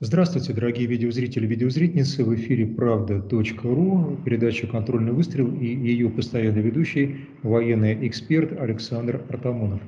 Здравствуйте, дорогие видеозрители и видеозрительницы. В эфире «Правда.ру», передача «Контрольный выстрел» и ее постоянный ведущий, военный эксперт Александр Артамонов.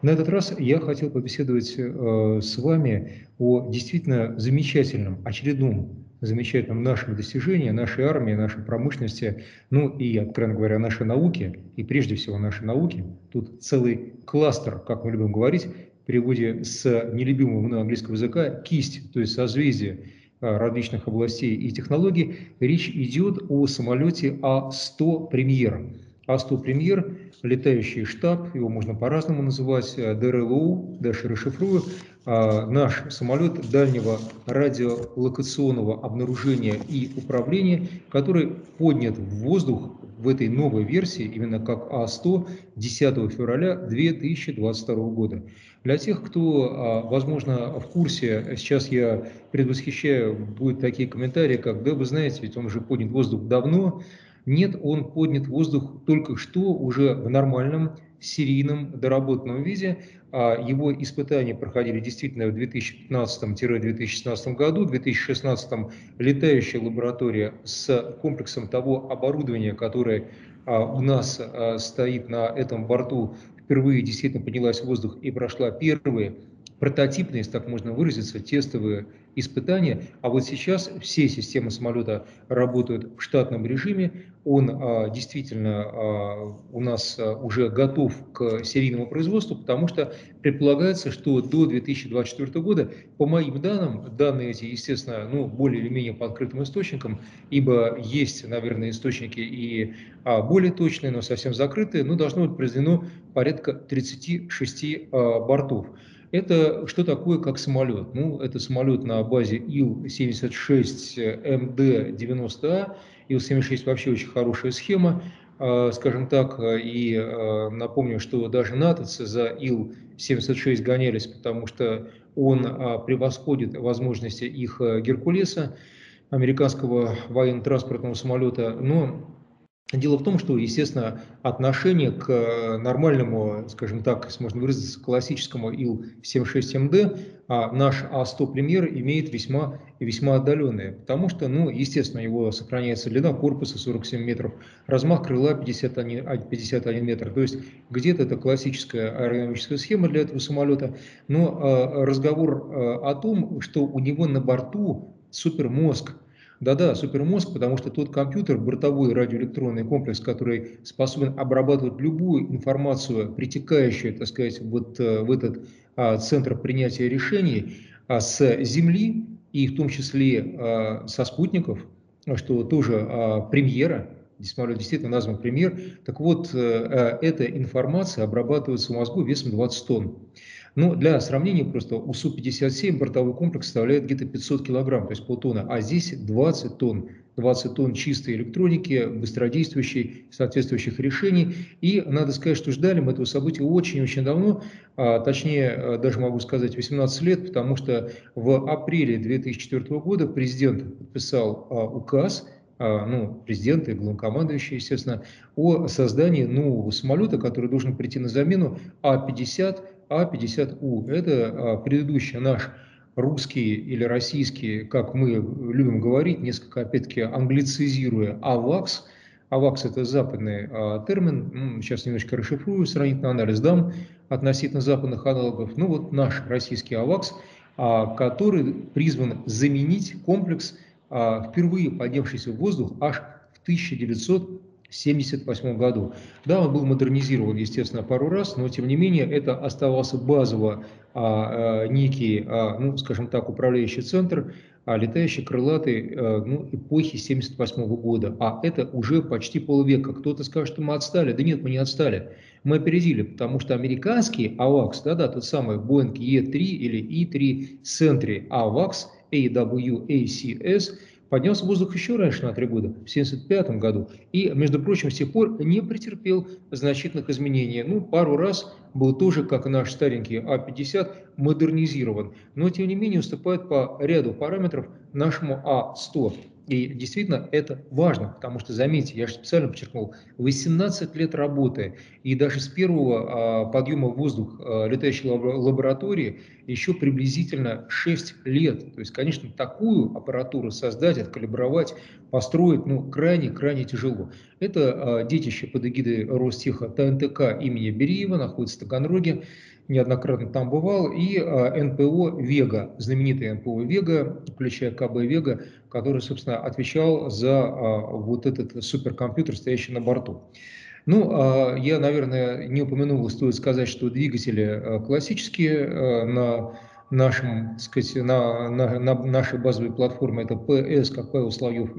На этот раз я хотел побеседовать э, с вами о действительно замечательном, очередном замечательном нашем достижении, нашей армии, нашей промышленности, ну и, откровенно говоря, нашей науке, и прежде всего нашей науке. Тут целый кластер, как мы любим говорить, переводе с нелюбимого мной английского языка кисть, то есть созвездие а, различных областей и технологий, речь идет о самолете А-100 «Премьер». А-100 «Премьер» – летающий штаб, его можно по-разному называть, э, ДРЛУ, дальше расшифрую, а, наш самолет дальнего радиолокационного обнаружения и управления, который поднят в воздух в этой новой версии, именно как А100, 10 февраля 2022 года. Для тех, кто, а, возможно, в курсе, сейчас я предвосхищаю, будут такие комментарии, как, да, вы знаете, ведь он уже поднят воздух давно. Нет, он поднят воздух только что, уже в нормальном серийном доработанном виде. А, его испытания проходили действительно в 2015-2016 году. В 2016 летающая лаборатория с комплексом того оборудования, которое а, у нас стоит на этом борту, впервые действительно поднялась в воздух и прошла первые прототипные, если так можно выразиться, тестовые испытания. А вот сейчас все системы самолета работают в штатном режиме. Он а, действительно а, у нас а, уже готов к серийному производству, потому что предполагается, что до 2024 года, по моим данным, данные эти, естественно, ну, более или менее по открытым источникам, ибо есть, наверное, источники и а, более точные, но совсем закрытые, но должно быть произведено порядка 36 а, бортов. Это что такое как самолет? Ну, это самолет на базе Ил-76МД-90А. Ил-76 вообще очень хорошая схема, а, скажем так. И а, напомню, что даже натовцы за Ил-76 гонялись, потому что он а, превосходит возможности их Геркулеса, американского военно-транспортного самолета. Но Дело в том, что, естественно, отношение к э, нормальному, скажем так, если можно выразиться, классическому Ил-76МД, а наш А100 премьер имеет весьма весьма отдаленное, потому что, ну, естественно, его сохраняется длина корпуса 47 метров, размах крыла 51, 51 метр, то есть где-то это классическая аэродинамическая схема для этого самолета, но э, разговор э, о том, что у него на борту супермозг, да-да, супермозг, потому что тот компьютер, бортовой радиоэлектронный комплекс, который способен обрабатывать любую информацию, притекающую, так сказать, вот э, в этот а, центр принятия решений а, с Земли, и в том числе а, со спутников, что тоже а, премьера, действительно назван премьер, так вот, а, эта информация обрабатывается в мозгу весом 20 тонн. Но для сравнения просто у Су-57 бортовой комплекс составляет где-то 500 килограмм, то есть полтонны, а здесь 20 тонн. 20 тонн чистой электроники, быстродействующей, соответствующих решений. И надо сказать, что ждали мы этого события очень-очень давно, а, точнее, а, даже могу сказать, 18 лет, потому что в апреле 2004 года президент подписал а, указ, а, ну, президент и главнокомандующий, естественно, о создании нового самолета, который должен прийти на замену А-50 а50У. Это а, предыдущий наш русский или российский, как мы любим говорить, несколько, опять-таки, англицизируя, АВАКС. АВАКС – это западный а, термин, сейчас немножко расшифрую, сравнительный анализ дам относительно западных аналогов. Ну вот наш российский АВАКС, а, который призван заменить комплекс, впервые поднявшийся в воздух аж в 1900 1978 году. Да, он был модернизирован, естественно, пару раз, но тем не менее это оставался базово а, а, некий, а, ну, скажем так, управляющий центр, а, летающий крылатый а, ну, эпохи 1978 года. А это уже почти полвека. Кто-то скажет, что мы отстали. Да нет, мы не отстали. Мы опередили, потому что американский AWACS, да-да, тот самый Boeing E3 или E3 Sentry AWACS, AWACS, поднялся в воздух еще раньше, на три года, в 1975 году. И, между прочим, с тех пор не претерпел значительных изменений. Ну, пару раз был тоже, как наш старенький А-50, модернизирован. Но, тем не менее, уступает по ряду параметров нашему А-100. И действительно это важно, потому что, заметьте, я же специально подчеркнул, 18 лет работы, и даже с первого а, подъема в воздух а, летающей лаборатории еще приблизительно 6 лет. То есть, конечно, такую аппаратуру создать, откалибровать, построить, ну, крайне-крайне тяжело. Это а, детище под эгидой Ростеха ТНТК имени Бериева, находится в Таганроге неоднократно там бывал, и а, НПО «Вега», знаменитый НПО «Вега», включая КБ «Вега», который, собственно, отвечал за а, вот этот суперкомпьютер, стоящий на борту. Ну, а, я, наверное, не упомянул, стоит сказать, что двигатели классические на нашем, сказать, на, на, на нашей базовой платформе это PS, как Павел Соловьев,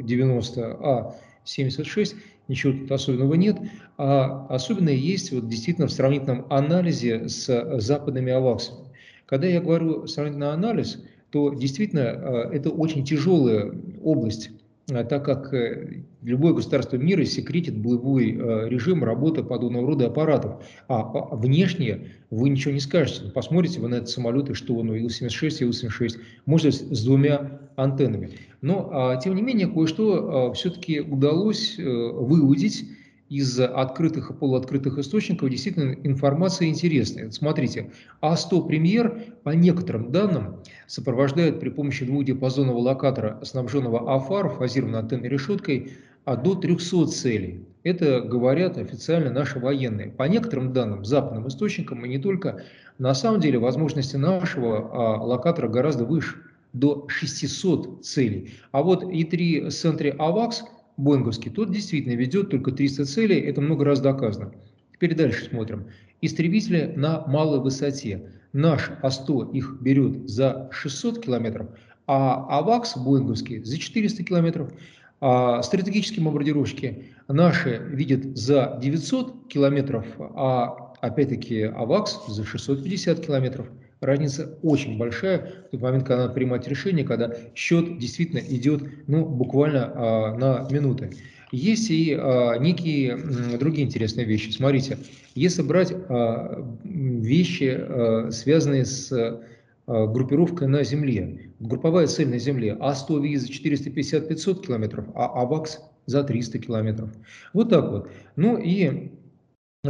90А76, ничего тут особенного нет. А особенное есть вот действительно в сравнительном анализе с западными аваксами. Когда я говорю сравнительный анализ, то действительно э, это очень тяжелая область так как э, любое государство мира секретит боевой э, режим работы подобного рода аппаратов. А внешне вы ничего не скажете. Ну, посмотрите вы на этот самолет, и что он, Ил-76, Ил-76, может с двумя антеннами. Но, а, тем не менее, кое-что а, все-таки удалось э, выудить из открытых и полуоткрытых источников действительно информация интересная. Смотрите, А100 премьер по некоторым данным сопровождает при помощи двухдиапазонного локатора, снабженного АФАР, фазированной антенной решеткой, а до 300 целей. Это говорят официально наши военные. По некоторым данным, западным источникам, и не только, на самом деле возможности нашего а, локатора гораздо выше, до 600 целей. А вот И3 в центре АВАКС – боинговский, тот действительно ведет только 300 целей, это много раз доказано. Теперь дальше смотрим. Истребители на малой высоте. Наш А-100 их берет за 600 километров, а АВАКС боинговский за 400 километров. А стратегические бомбардировщики наши видят за 900 километров, а опять-таки АВАКС за 650 километров. Разница очень большая в тот момент, когда надо принимать решение, когда счет действительно идет ну, буквально а, на минуты. Есть и а, некие другие интересные вещи. Смотрите, если брать а, вещи, а, связанные с а, группировкой на Земле, групповая цель на Земле, А100 видит за 450-500 километров, а АВАКС за 300 километров. Вот так вот. Ну и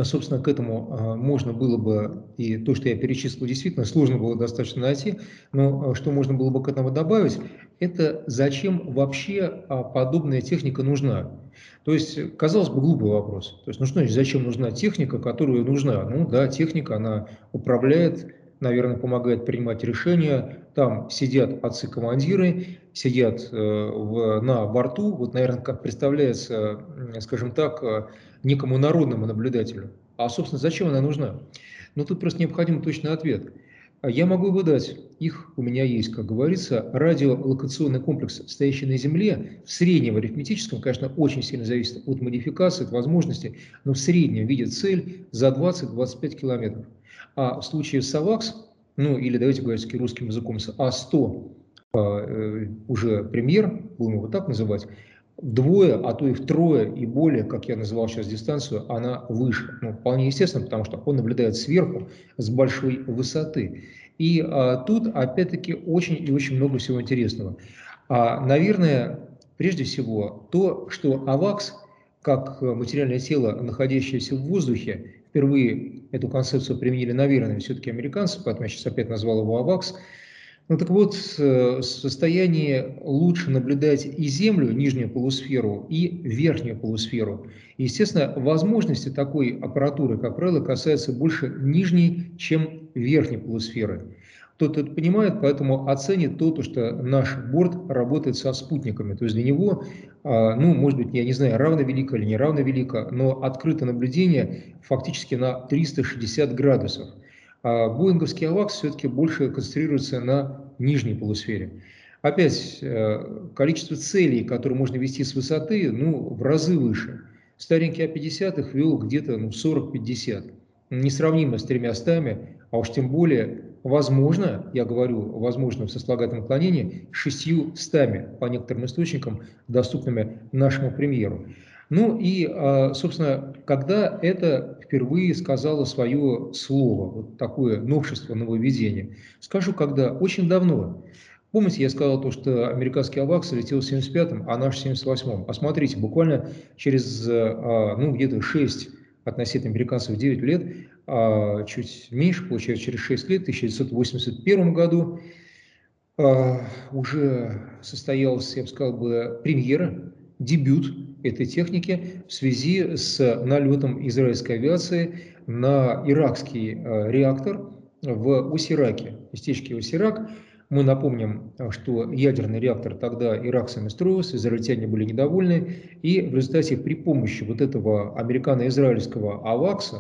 собственно, к этому а, можно было бы, и то, что я перечислил, действительно сложно было достаточно найти, но а, что можно было бы к этому добавить, это зачем вообще подобная техника нужна. То есть, казалось бы, глупый вопрос. То есть, ну что значит, зачем нужна техника, которая нужна? Ну да, техника, она управляет, наверное, помогает принимать решения. Там сидят отцы-командиры, сидят э, в, на борту. Вот, наверное, как представляется, скажем так, некому народному наблюдателю. А, собственно, зачем она нужна? Ну, тут просто необходим точный ответ. Я могу выдать, их у меня есть, как говорится, радиолокационный комплекс, стоящий на Земле, в среднем арифметическом, конечно, очень сильно зависит от модификации, от возможностей, но в среднем видит цель за 20-25 километров. А в случае с АВАКС, ну или давайте говорить русским языком, с А100, а, э, уже премьер, будем его так называть, вдвое, а то и втрое и более, как я называл сейчас дистанцию, она выше. Ну, вполне естественно, потому что он наблюдает сверху с большой высоты. И а, тут, опять-таки, очень и очень много всего интересного. А, наверное, прежде всего, то, что АВАКС, как материальное тело, находящееся в воздухе, впервые эту концепцию применили, наверное, все-таки американцы, поэтому я сейчас опять назвал его АВАКС, ну так вот, в состоянии лучше наблюдать и Землю, нижнюю полусферу, и верхнюю полусферу. естественно, возможности такой аппаратуры, как правило, касаются больше нижней, чем верхней полусферы. Кто-то это понимает, поэтому оценит то, что наш борт работает со спутниками. То есть для него, а, ну, может быть, я не знаю, равно велико или не равно велико, но открыто наблюдение фактически на 360 градусов. А боинговский АВАКС все-таки больше концентрируется на нижней полусфере. Опять, э, количество целей, которые можно вести с высоты, ну, в разы выше. Старенький А-50 их вел где-то ну, 40-50. Несравнимо с тремя стами, а уж тем более, возможно, я говорю, возможно, в сослагательном наклонении, шестью стами по некоторым источникам, доступными нашему премьеру. Ну и, а, собственно, когда это впервые сказала свое слово, вот такое новшество, нововведение. Скажу, когда очень давно, Помните, я сказал то, что американский АВАКС летел в 75-м, а наш в 78-м. Посмотрите, буквально через, а, ну, где-то 6, относительно американцев 9 лет, а, чуть меньше, получается, через 6 лет, в 1981 году, уже состоялся, я бы сказал, бы, премьера, дебют этой техники в связи с налетом израильской авиации на иракский реактор в Усираке, местечке Усирак, мы напомним, что ядерный реактор тогда иракцами строился, израильтяне были недовольны, и в результате при помощи вот этого американо-израильского АВАКСа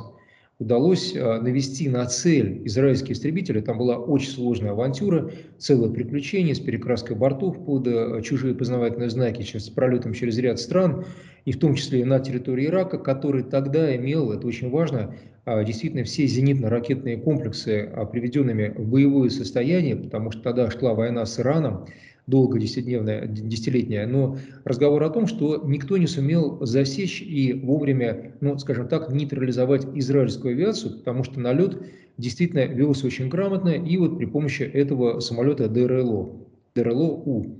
удалось а, навести на цель израильские истребители. Там была очень сложная авантюра, целое приключение с перекраской бортов под а, чужие познавательные знаки, с пролетом через ряд стран, и в том числе на территории Ирака, который тогда имел, это очень важно, а, действительно все зенитно-ракетные комплексы, а, приведенными в боевое состояние, потому что тогда шла война с Ираном, долго десятидневная, десятилетняя, но разговор о том, что никто не сумел засечь и вовремя, ну, скажем так, нейтрализовать израильскую авиацию, потому что налет действительно велся очень грамотно, и вот при помощи этого самолета ДРЛО, ДРЛО-У.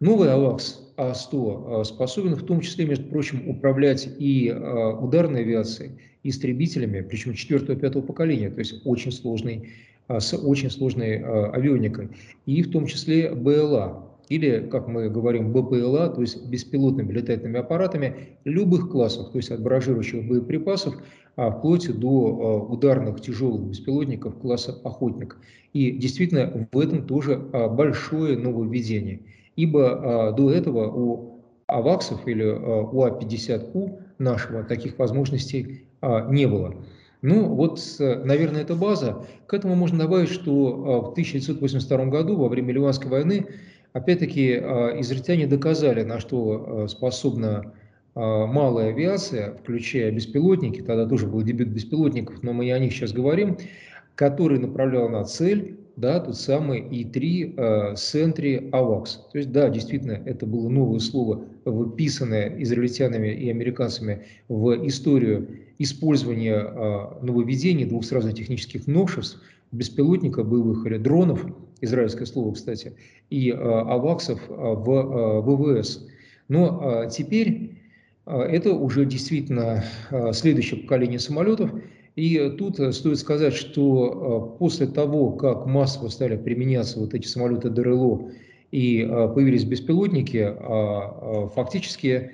Новый АВАКС А-100 способен в том числе, между прочим, управлять и а, ударной авиацией, истребителями, причем четвертого-пятого поколения, то есть очень сложный, а, с очень сложной а, авионикой, и в том числе БЛА, или, как мы говорим, БПЛА, то есть беспилотными летательными аппаратами любых классов, то есть от баражирующих боеприпасов, а вплоть до ударных тяжелых беспилотников класса «Охотник». И действительно в этом тоже большое нововведение, ибо до этого у АВАКСов или у А-50У нашего таких возможностей а, не было. Ну, вот, наверное, это база. К этому можно добавить, что а, в 1982 году, во время Ливанской войны, опять-таки, а, израильтяне доказали, на что способна малая авиация, включая беспилотники, тогда тоже был дебют беспилотников, но мы не о них сейчас говорим, который направлял на цель да, тот самый И3 э, Sentry. То есть, да, действительно, это было новое слово, выписанное израильтянами и американцами в историю использования нововведений, двух сразу технических новшеств, беспилотников, боевых или дронов, израильское слово, кстати, и э, аваксов э, в э, ВВС. Но теперь это уже действительно следующее поколение самолетов, и тут стоит сказать, что после того, как массово стали применяться вот эти самолеты ДРЛО и появились беспилотники, фактически,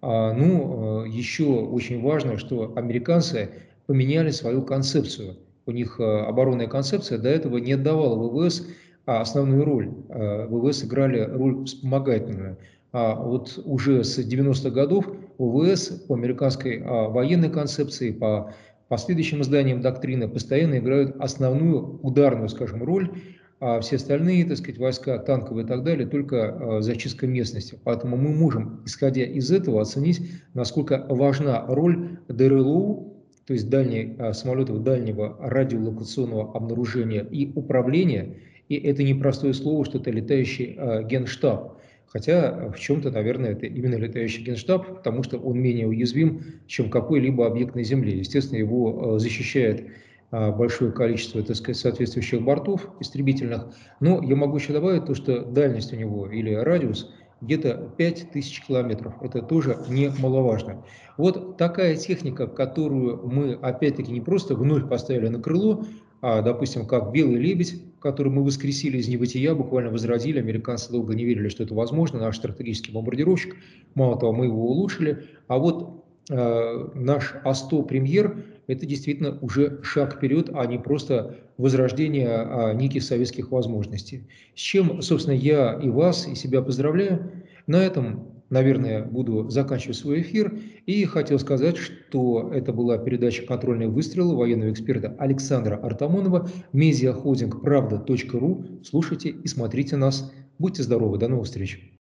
ну, еще очень важно, что американцы поменяли свою концепцию. У них оборонная концепция до этого не отдавала ВВС основную роль. ВВС играли роль вспомогательную. А вот уже с 90-х годов ВВС по американской военной концепции, по последующим изданиям доктрины постоянно играют основную ударную, скажем, роль, а все остальные, так сказать, войска, танковые и так далее, только а, зачистка местности. Поэтому мы можем, исходя из этого, оценить, насколько важна роль ДРЛУ, то есть дальние, а, самолетов дальнего радиолокационного обнаружения и управления. И это не простое слово, что это летающий а, генштаб. Хотя в чем-то, наверное, это именно летающий генштаб, потому что он менее уязвим, чем какой-либо объект на Земле. Естественно, его э, защищает э, большое количество, так сказать, соответствующих бортов истребительных. Но я могу еще добавить то, что дальность у него или радиус где-то 5000 километров. Это тоже немаловажно. Вот такая техника, которую мы, опять-таки, не просто вновь поставили на крыло, а, допустим, как «Белый лебедь», который мы воскресили из небытия, буквально возродили. Американцы долго не верили, что это возможно. Наш стратегический бомбардировщик, мало того, мы его улучшили. А вот э, наш А-100 премьер – это действительно уже шаг вперед, а не просто возрождение а, неких советских возможностей. С чем, собственно, я и вас, и себя поздравляю. На этом наверное, буду заканчивать свой эфир. И хотел сказать, что это была передача «Контрольные выстрелы» военного эксперта Александра Артамонова, медиахолдинг правда.ру. Слушайте и смотрите нас. Будьте здоровы. До новых встреч.